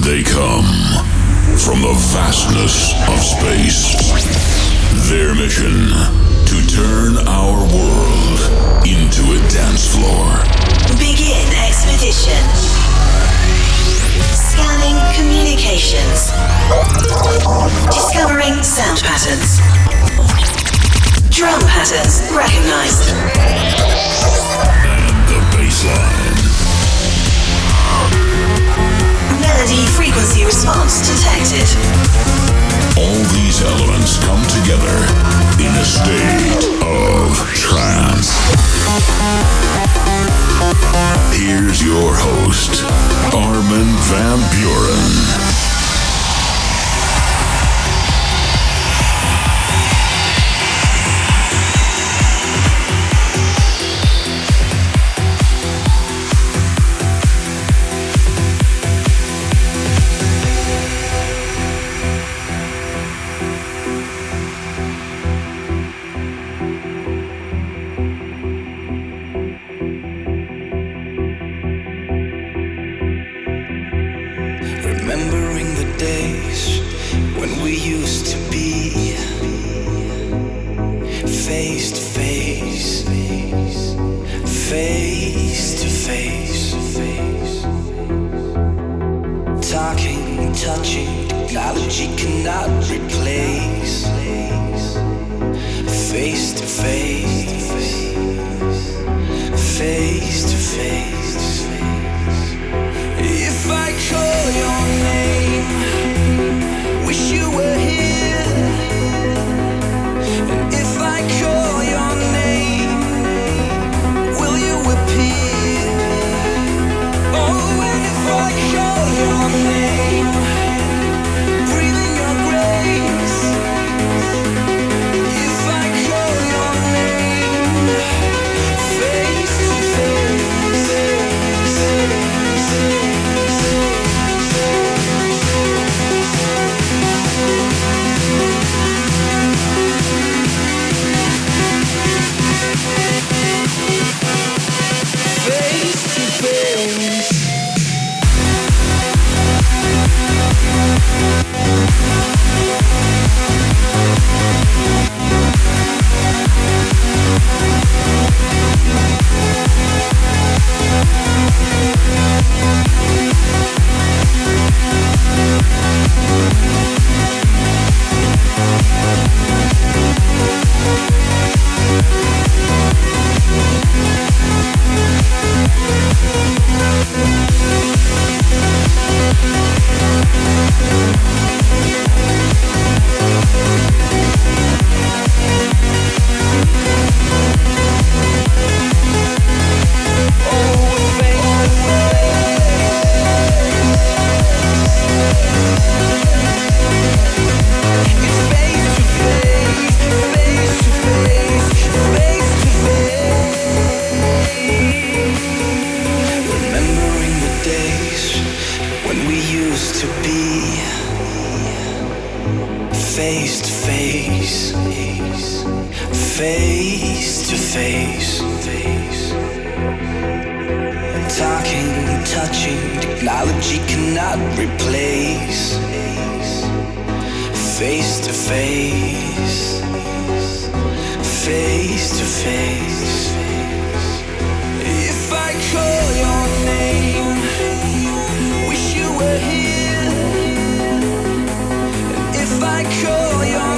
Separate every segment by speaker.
Speaker 1: They come from the vastness of space. Their mission to turn our world into a dance floor.
Speaker 2: Begin expedition. Scanning communications. Discovering sound patterns. Drum patterns recognized.
Speaker 1: And the bassline.
Speaker 2: Melody frequency response detected.
Speaker 1: All these elements come together in a state of trance. Here's your host, Armin van Buuren. Technology cannot replace face to face, face to face. If I call your name, wish you were here. If I call your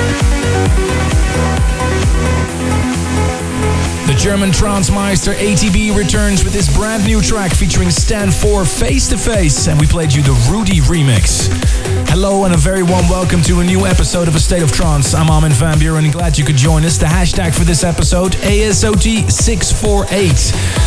Speaker 1: We'll
Speaker 3: German trance meister ATB returns with this brand new track featuring Stanfour Face to Face, and we played you the Rudy remix. Hello and a very warm welcome to a new episode of A State of Trance. I'm Armin van Buuren and glad you could join us. The hashtag for this episode, ASOT648.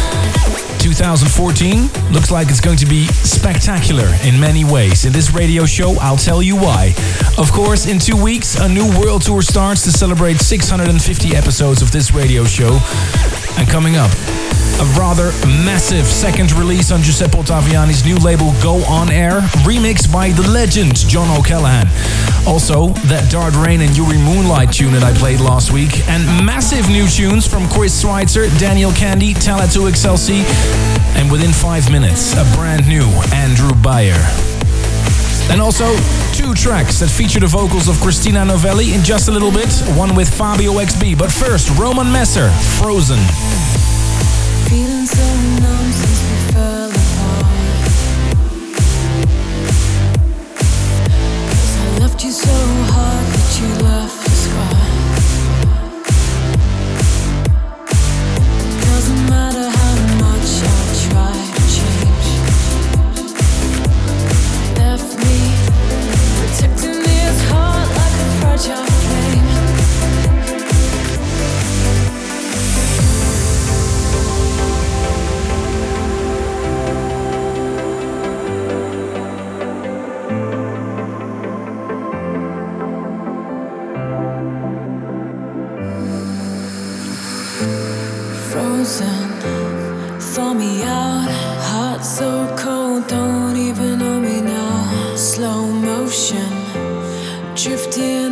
Speaker 3: 2014 looks like it's going to be spectacular in many ways. In this radio show, I'll tell you why. Of course, in two weeks, a new world tour starts to celebrate 650 episodes of this radio show. And coming up, a rather massive second release on Giuseppe Ottaviani's new label Go On Air, remixed by the legend John O'Callaghan. Also, that Dart Rayne and Yuri Moonlight tune that I played last week, and massive new tunes from Chris Schweizer, Daniel Kandi, Talla2XLC, and within five minutes, a brand new Andrew Bayer. And also two tracks that feature the vocals of Christina Novelli in just a little bit, one with Fabio XB. But first, Roman Messer, Frozen.
Speaker 4: Feeling so numb drifting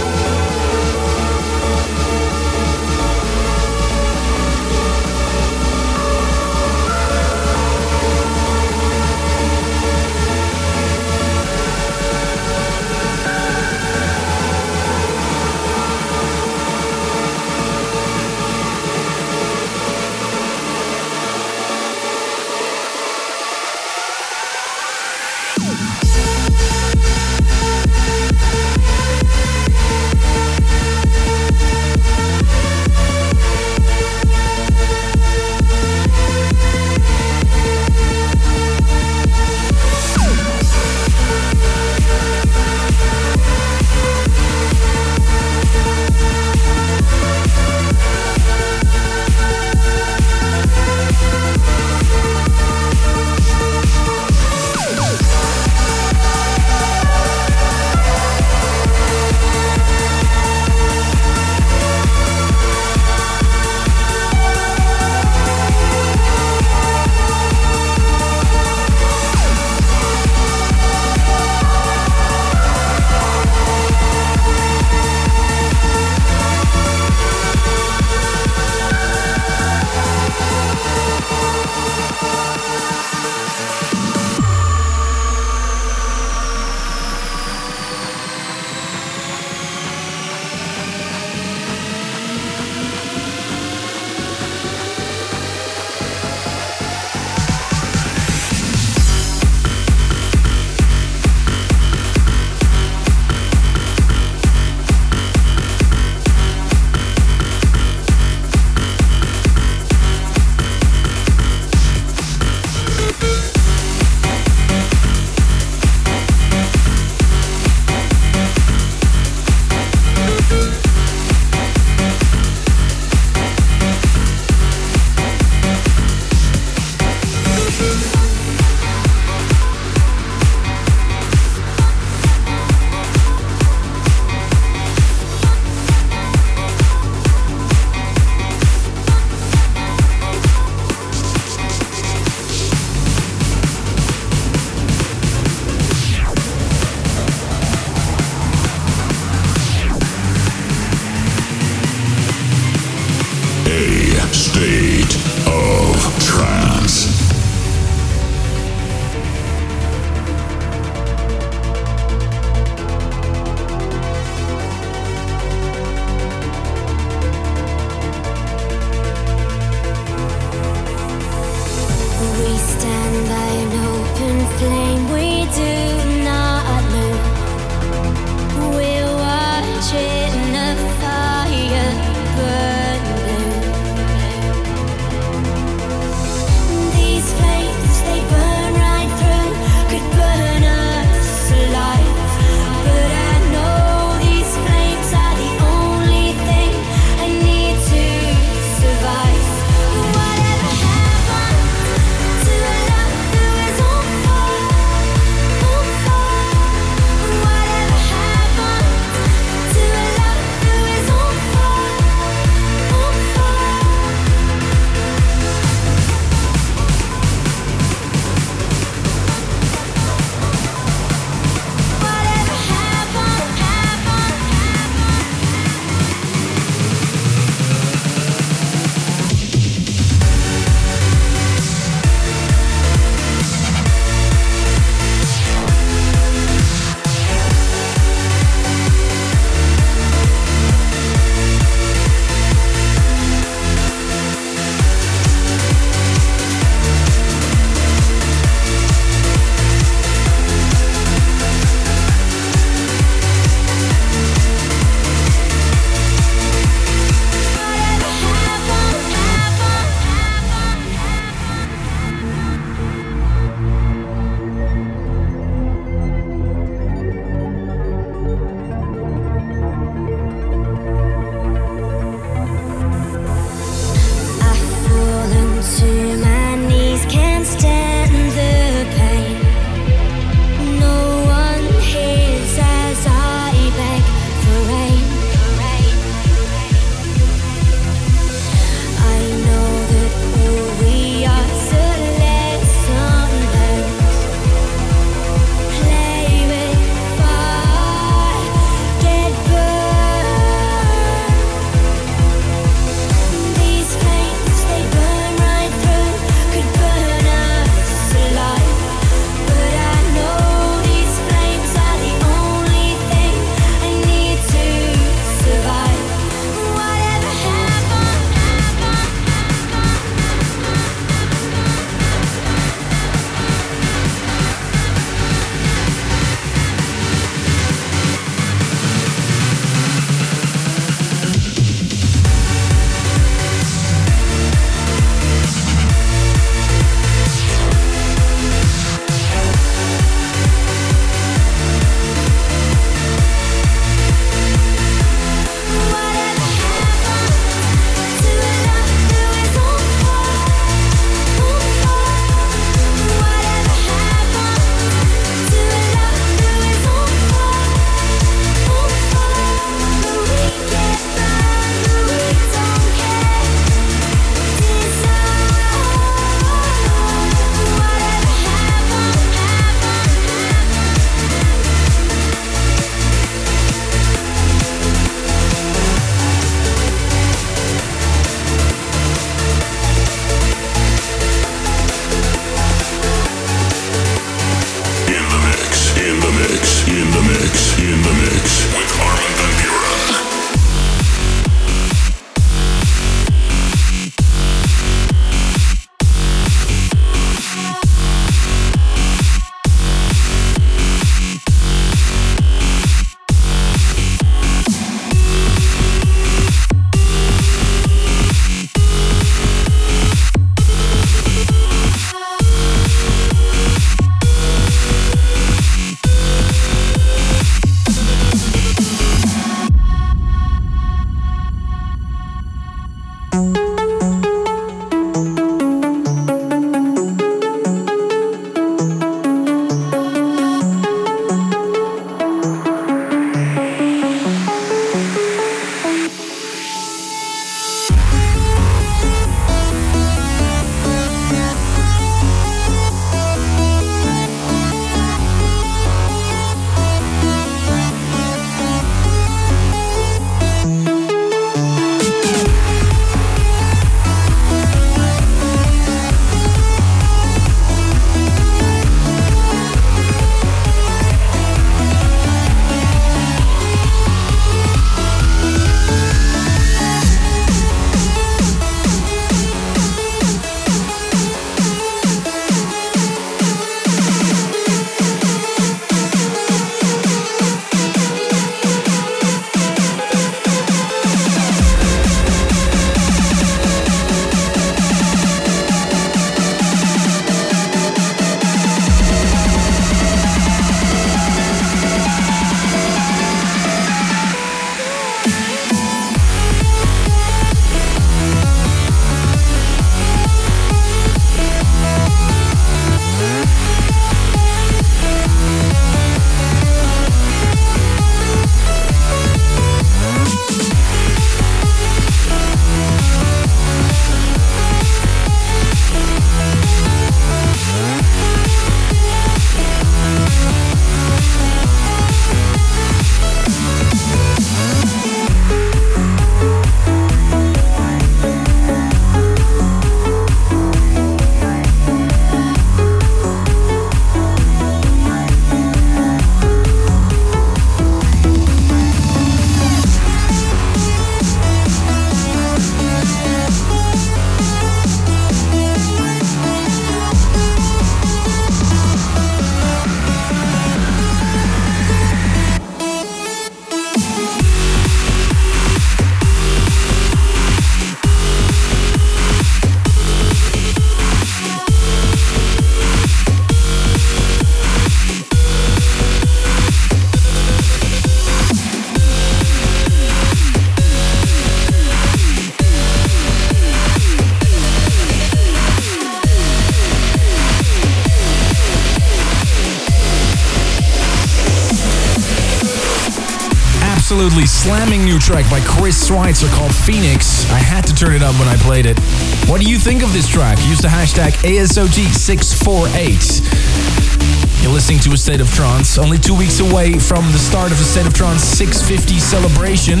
Speaker 3: slamming new track by Chris Schweizer called Phoenix. I had to turn it up when I played it. What do you think of this track? Use the hashtag ASOT648. You're listening to A State of Trance, only two weeks away from the start of the State of Trance 650 celebration.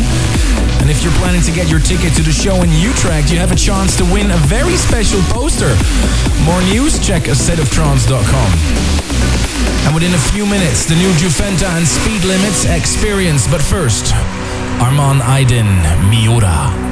Speaker 3: And if you're planning to get your ticket to the show in Utrecht, you have a chance to win a very special poster. More news? Check astateoftrance.com. And within a few minutes, the new Juventa and Speed Limits experience. But first, Arman Aydin, Miura.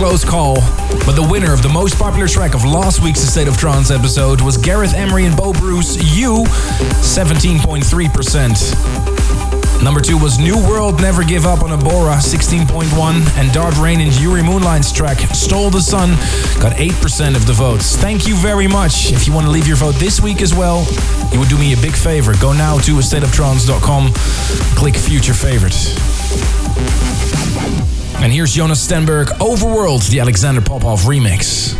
Speaker 3: close call, but the winner of the most popular track of last week's State of Trance episode was Gareth Emery and Bo Bruce, You, 17.3%. Number two was New World Never Give Up on Abora, 16.1, and Dart Rayne and Yuri Moonline's track Stole the Sun got 8% of the votes. Thank you very much. If you want to leave your vote this week as well, you would do me a big favor. Go now to astateoftrance.com, click future favorites. And here's Jonas Stenberg, Overworld, the Alexander Popov remix.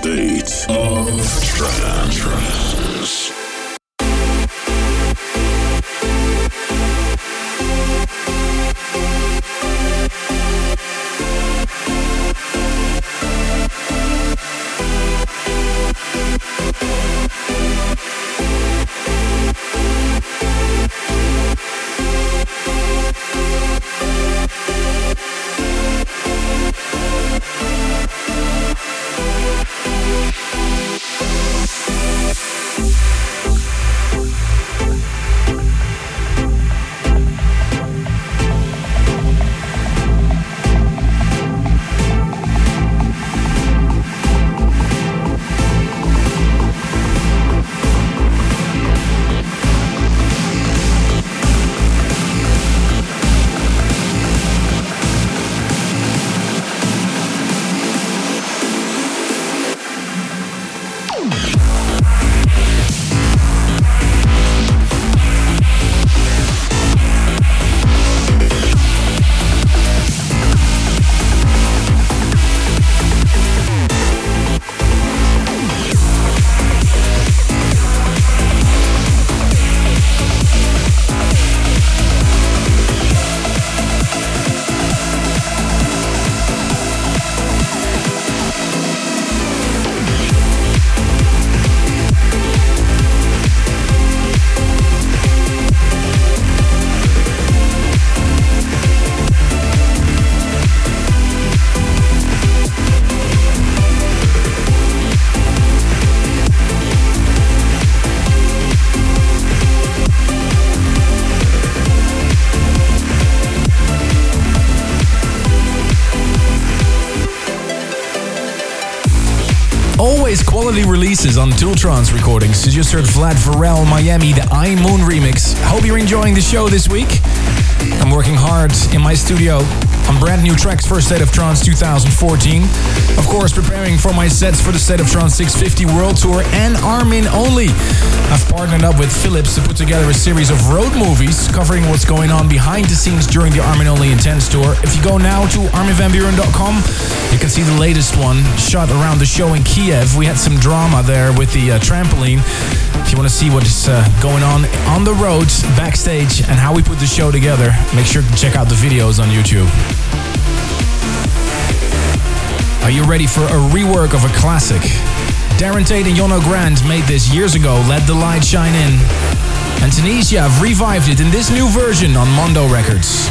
Speaker 1: State of trance.
Speaker 3: Quality releases on Tooltrons recordings. You just heard Vlad Varel Miami, the Aimoon remix. Hope you're enjoying the show this week. I'm working hard in my studio on brand new tracks for State of Trance 2014. Of course, preparing for my sets for the State of Trance 650 World Tour and Armin Only. I've partnered up with Philips to put together a series of road movies covering what's going on behind the scenes during the Armin Only Intense Tour. If you go now to arminvanbuuren.com, you can see the latest one shot around the show in Kiev. We had some drama there with the uh, trampoline. If you want to see what's uh, going on on the road, backstage, and how we put the show together, make sure to check out the videos on YouTube. Are you ready for a rework of a classic? Darren Tate and Jono Grant made this years ago, Let the Light Shine In. And Tenishia have revived it in this new version on Mondo Records.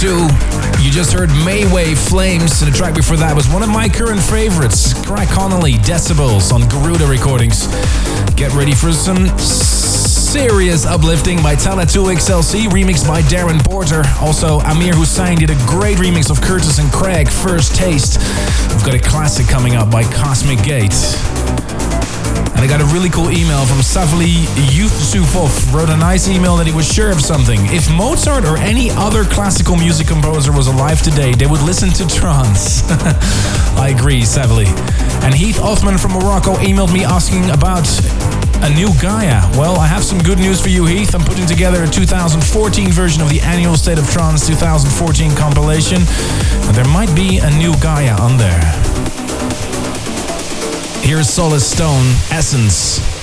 Speaker 4: 2. You
Speaker 3: just heard Mayway Flames, and the track before that was one of my current favorites, Craig Connolly Decibels on Garuda Recordings. Get ready for some serious uplifting by Talla 2XLC, remixed by Darren Porter. Also, Amir Hussain did a great remix of Curtis and Craig, First Taste. We've got a classic coming up by Cosmic Gates. And I got a really cool email from Savli Yusufov. Wrote a nice email that he was sure of something. If Mozart or any other classical music composer was alive today, they would listen to trance. I agree, Savli. And Heath Othman from Morocco emailed me asking about a new Gaia. Well, I have some good news for you, Heath. I'm putting together a 2014 version of the annual State of Trance 2014 compilation. And there might be a new Gaia on there. Here's Solid Stone Essence.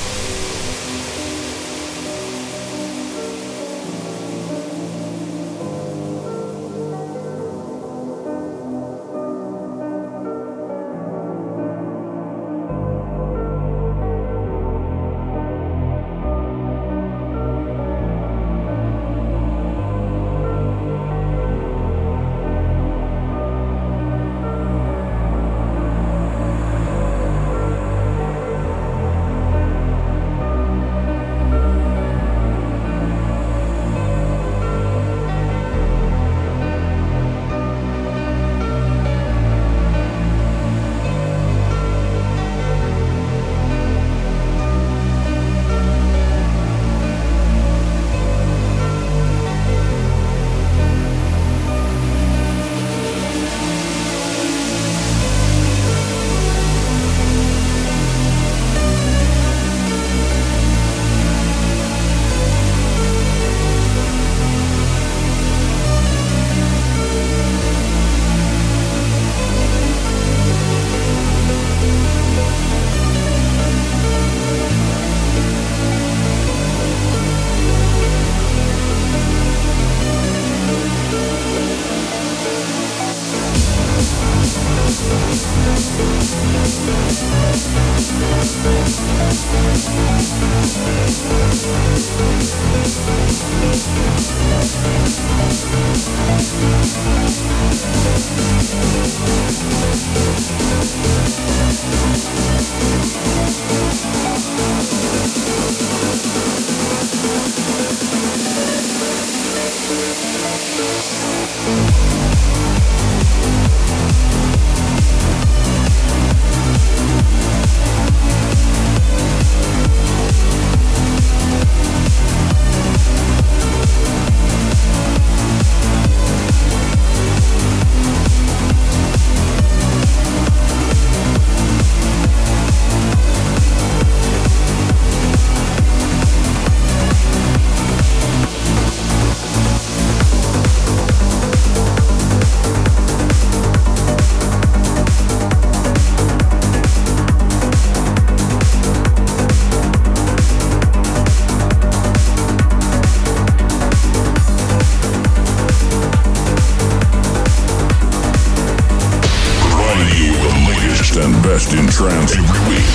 Speaker 4: best in trance every week.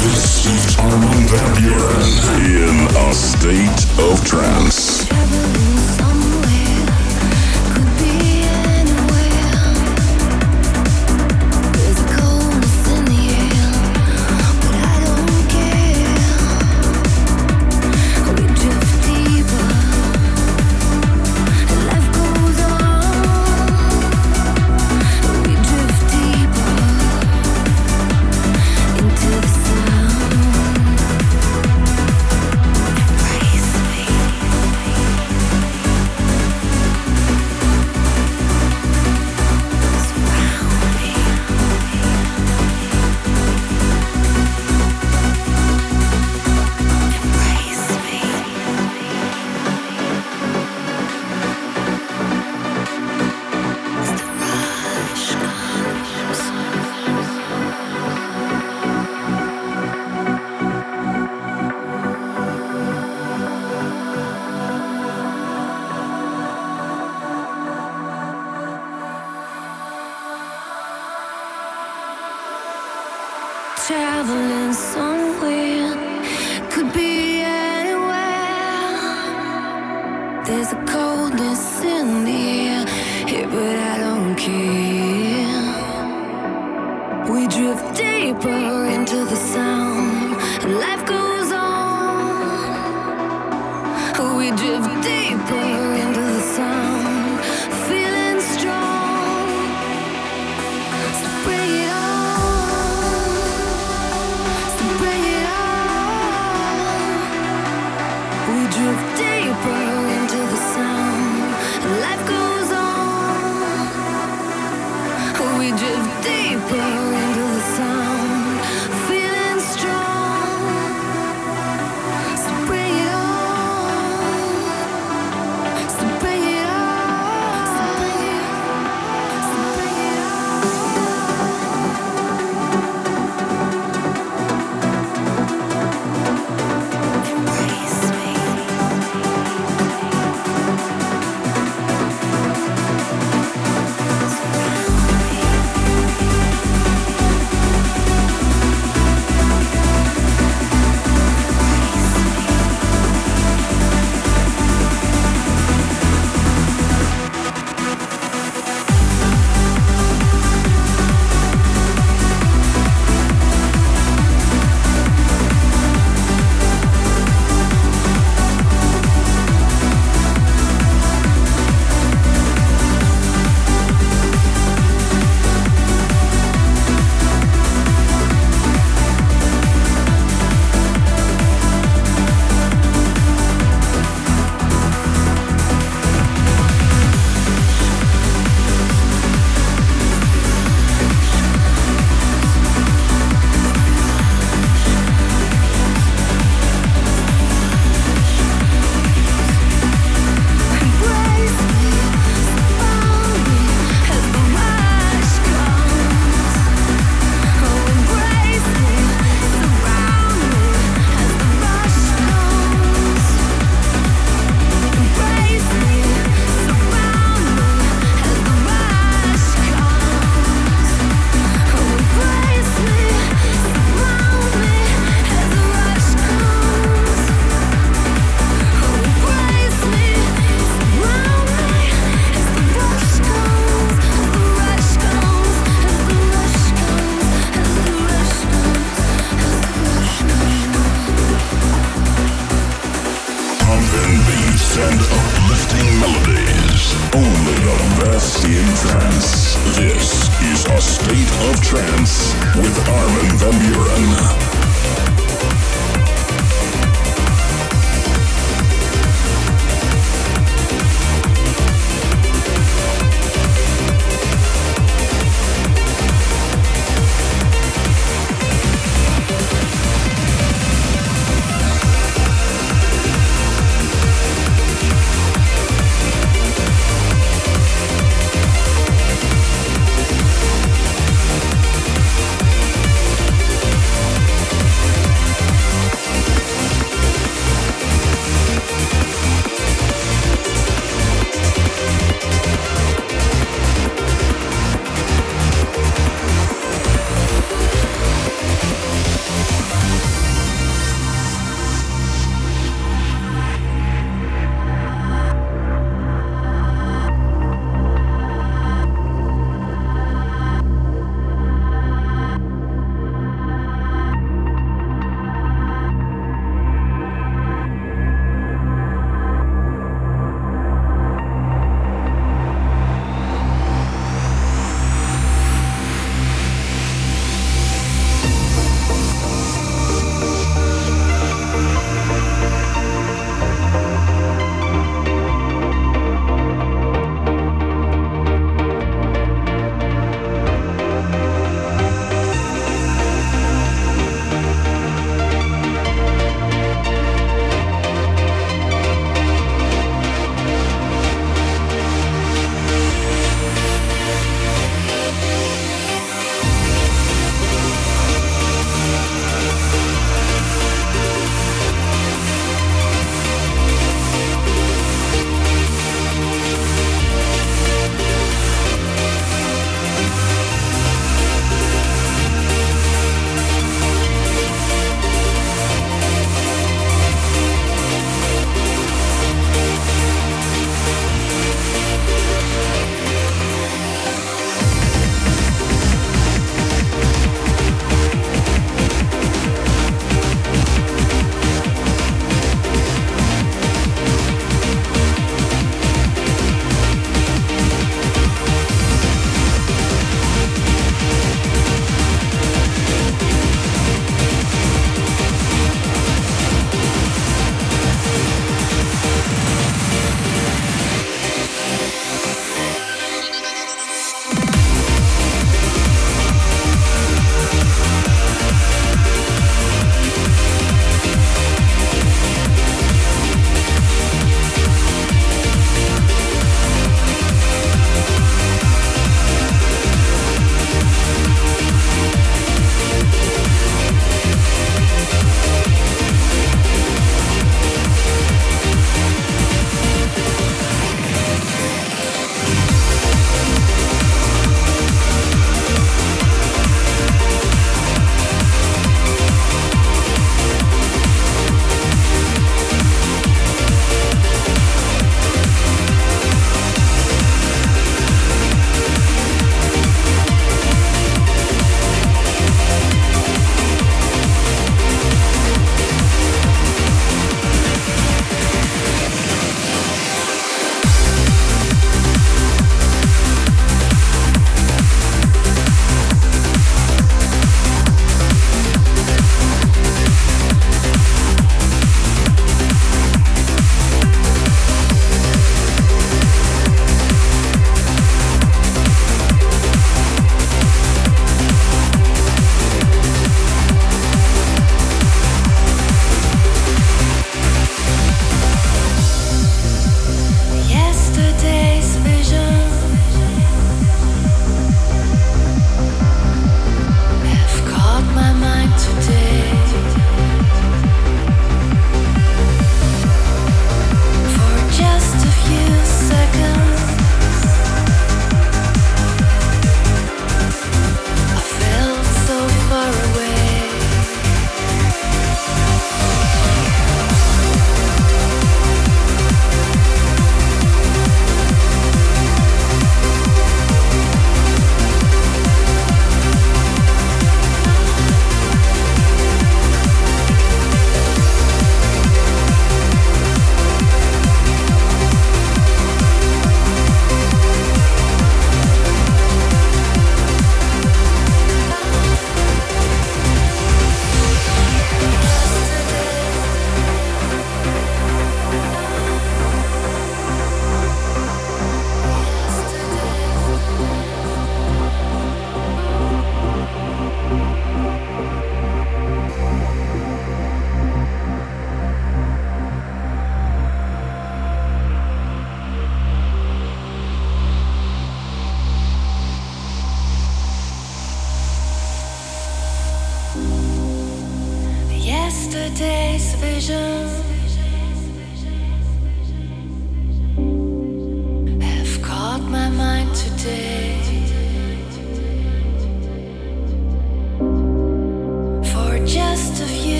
Speaker 4: This is Armin van Buuren in a state of trance.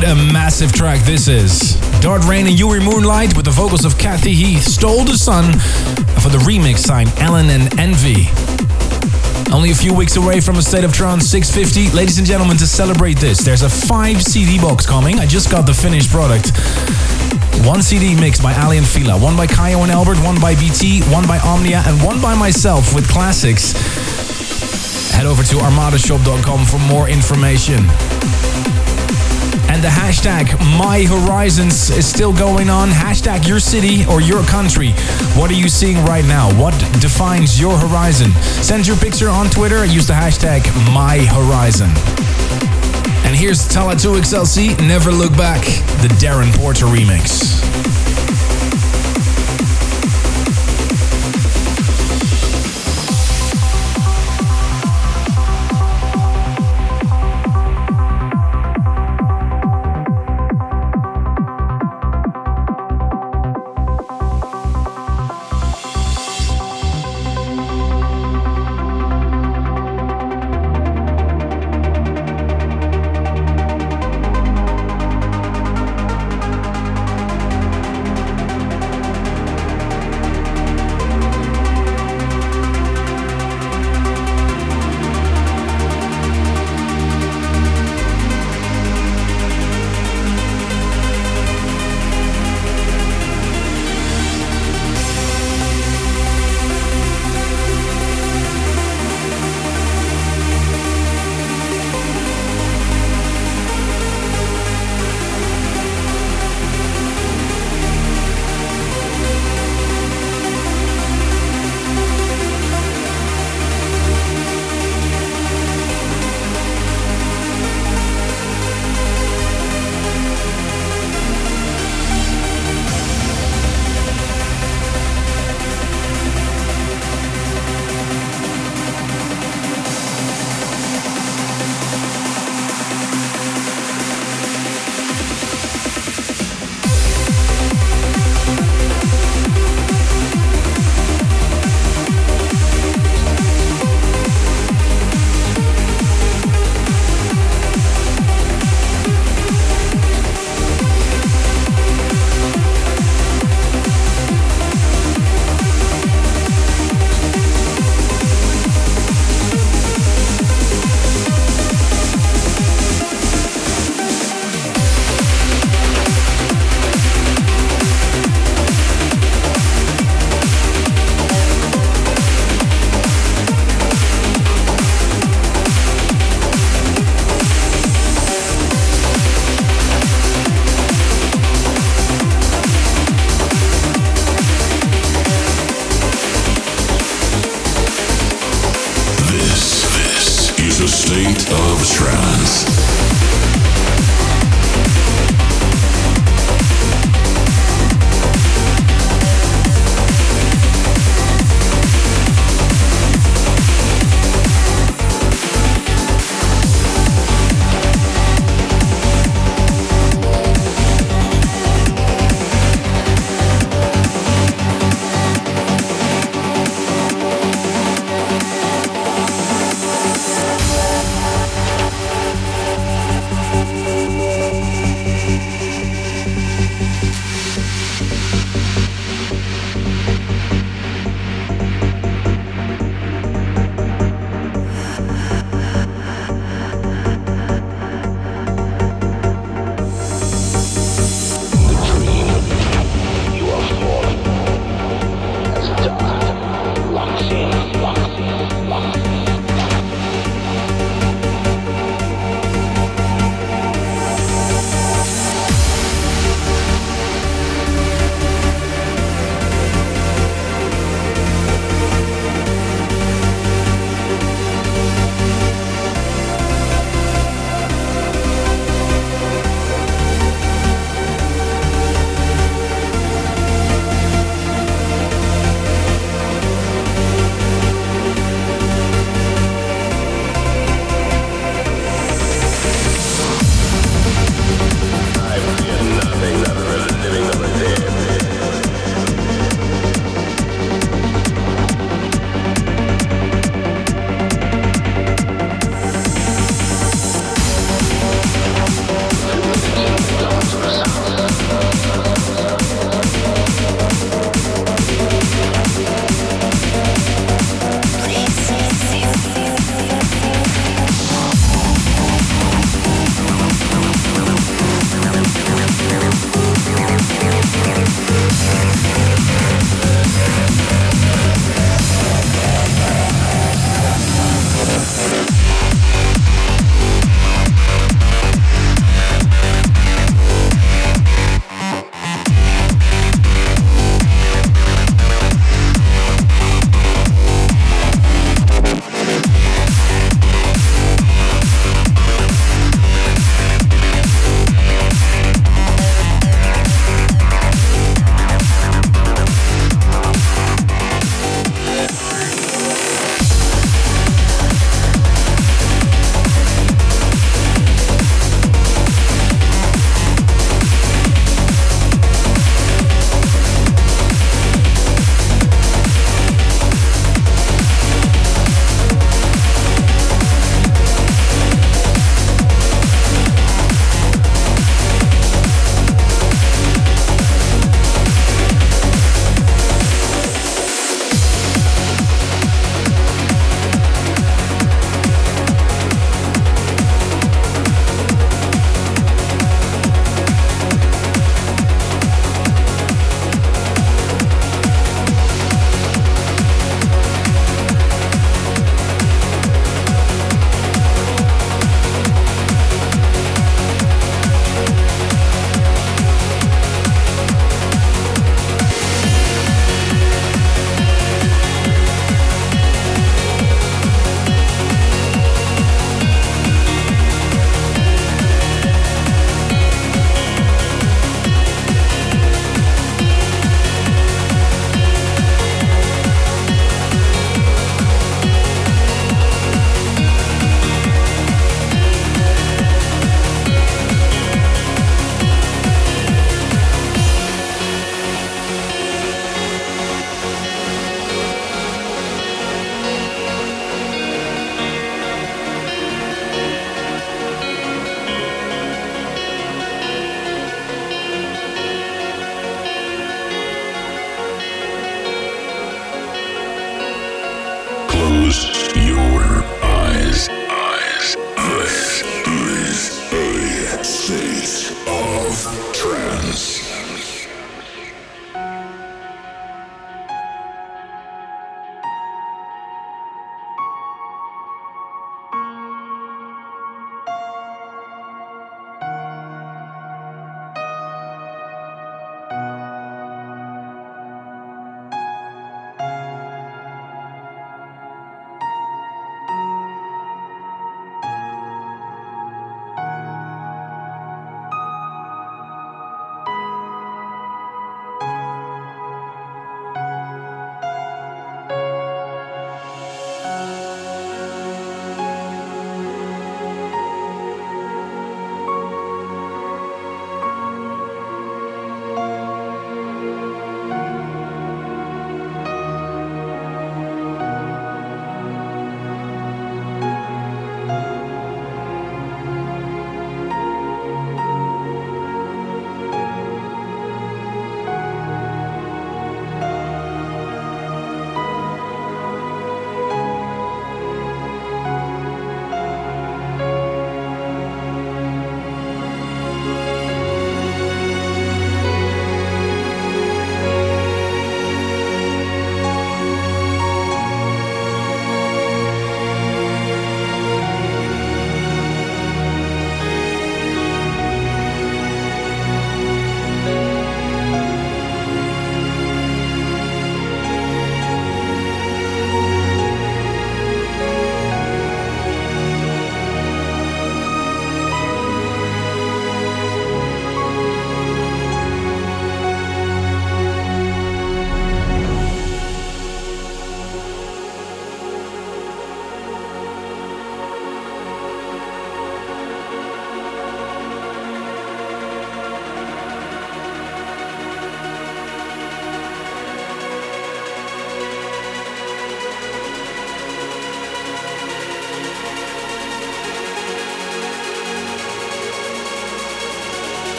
Speaker 3: What a massive track this is. Dart Rayne and Yuri Moonlight with the vocals of Kathy Heath stole the sun for the remix sign Ellen and Envy. Only a few weeks away from a State of Trance 650. Ladies and gentlemen, to celebrate this, there's a 5 CD box coming. I just got the finished product. One CD mixed by Aly and Fila, one by Kyau and Albert, one by BT, one by Omnia, and one by myself with classics. Head over to armadashop.com for more information. And the hashtag My Horizons is still going on. Hashtag your city or your country. What are you seeing right now? What defines your horizon? Send your picture on Twitter use the hashtag My Horizon. And here's Talla 2XLC Never Look Back, the Darren Porter remix.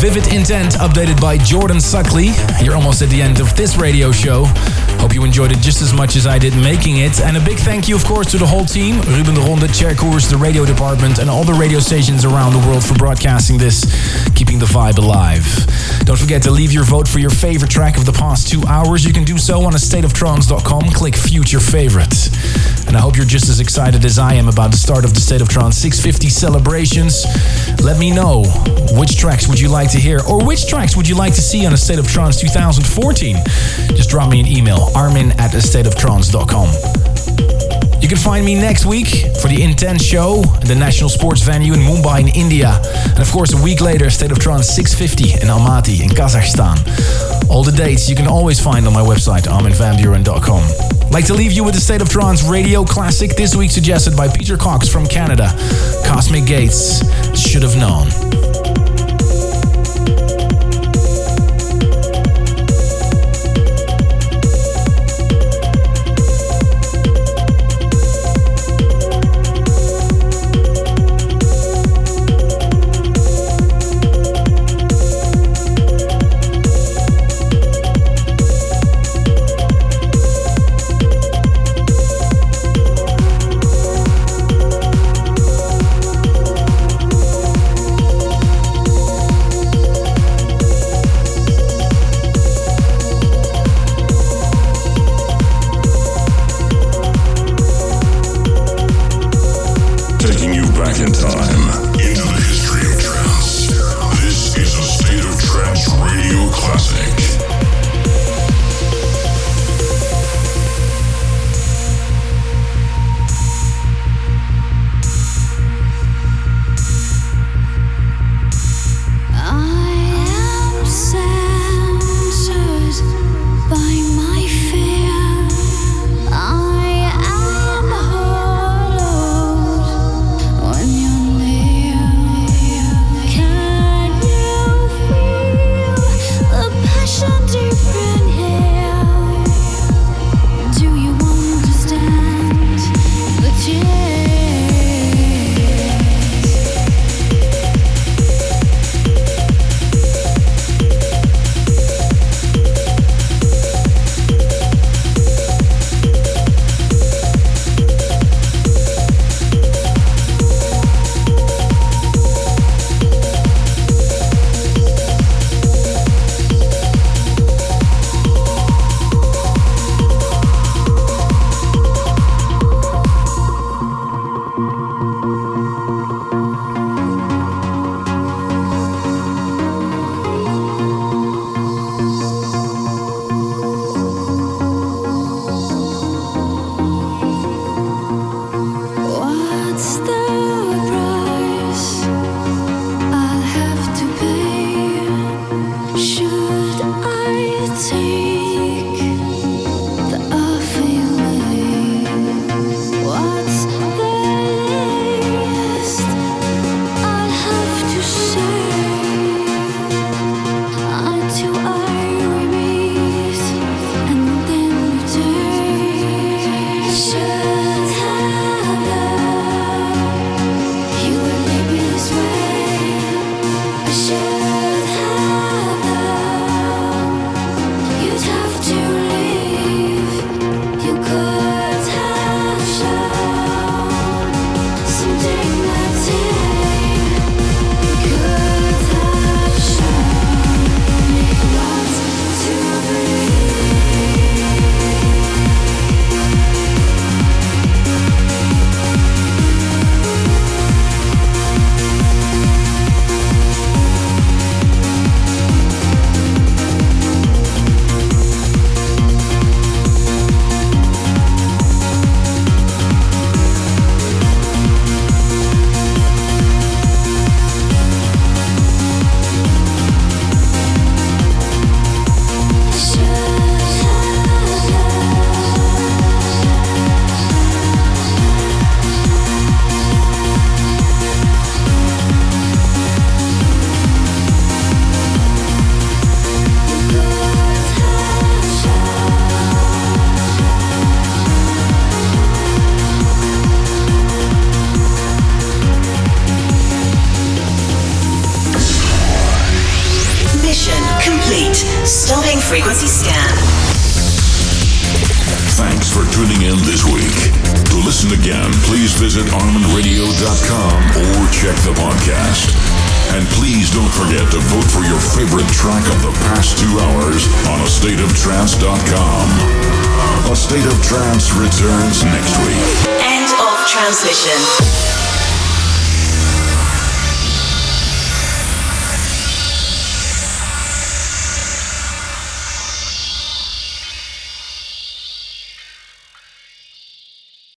Speaker 3: Vivid Intent, updated by Jordan Suckley. You're almost at the end of this radio show. Hope you enjoyed it just as much as I did making it. And a big thank you, of course, to the whole team Ruben de Ronde, Chair Course, the radio department, and all the radio stations around the world for broadcasting this, keeping the vibe alive. Don't forget to leave your vote for your favorite track of the past two hours. You can do so on astateoftrance.com. Click Future Favorite. And I hope you're just as excited as I am about the start of the State of Trance 650 celebrations. Let me know which tracks would you like to hear or which tracks would you like to see on a State of Trance 2014. Just drop me an email, armin at stateoftrance.com. You can find me next week for the Intense Show at the National Sports Venue in Mumbai in India. And of course, a week later, State of Trance 650 in Almaty in Kazakhstan. All the dates you can always find on my website, arminvanbuuren.com. Like to leave you with the State of Trance radio classic this week suggested by Peter Cox from Canada. Cosmic Gates should have known.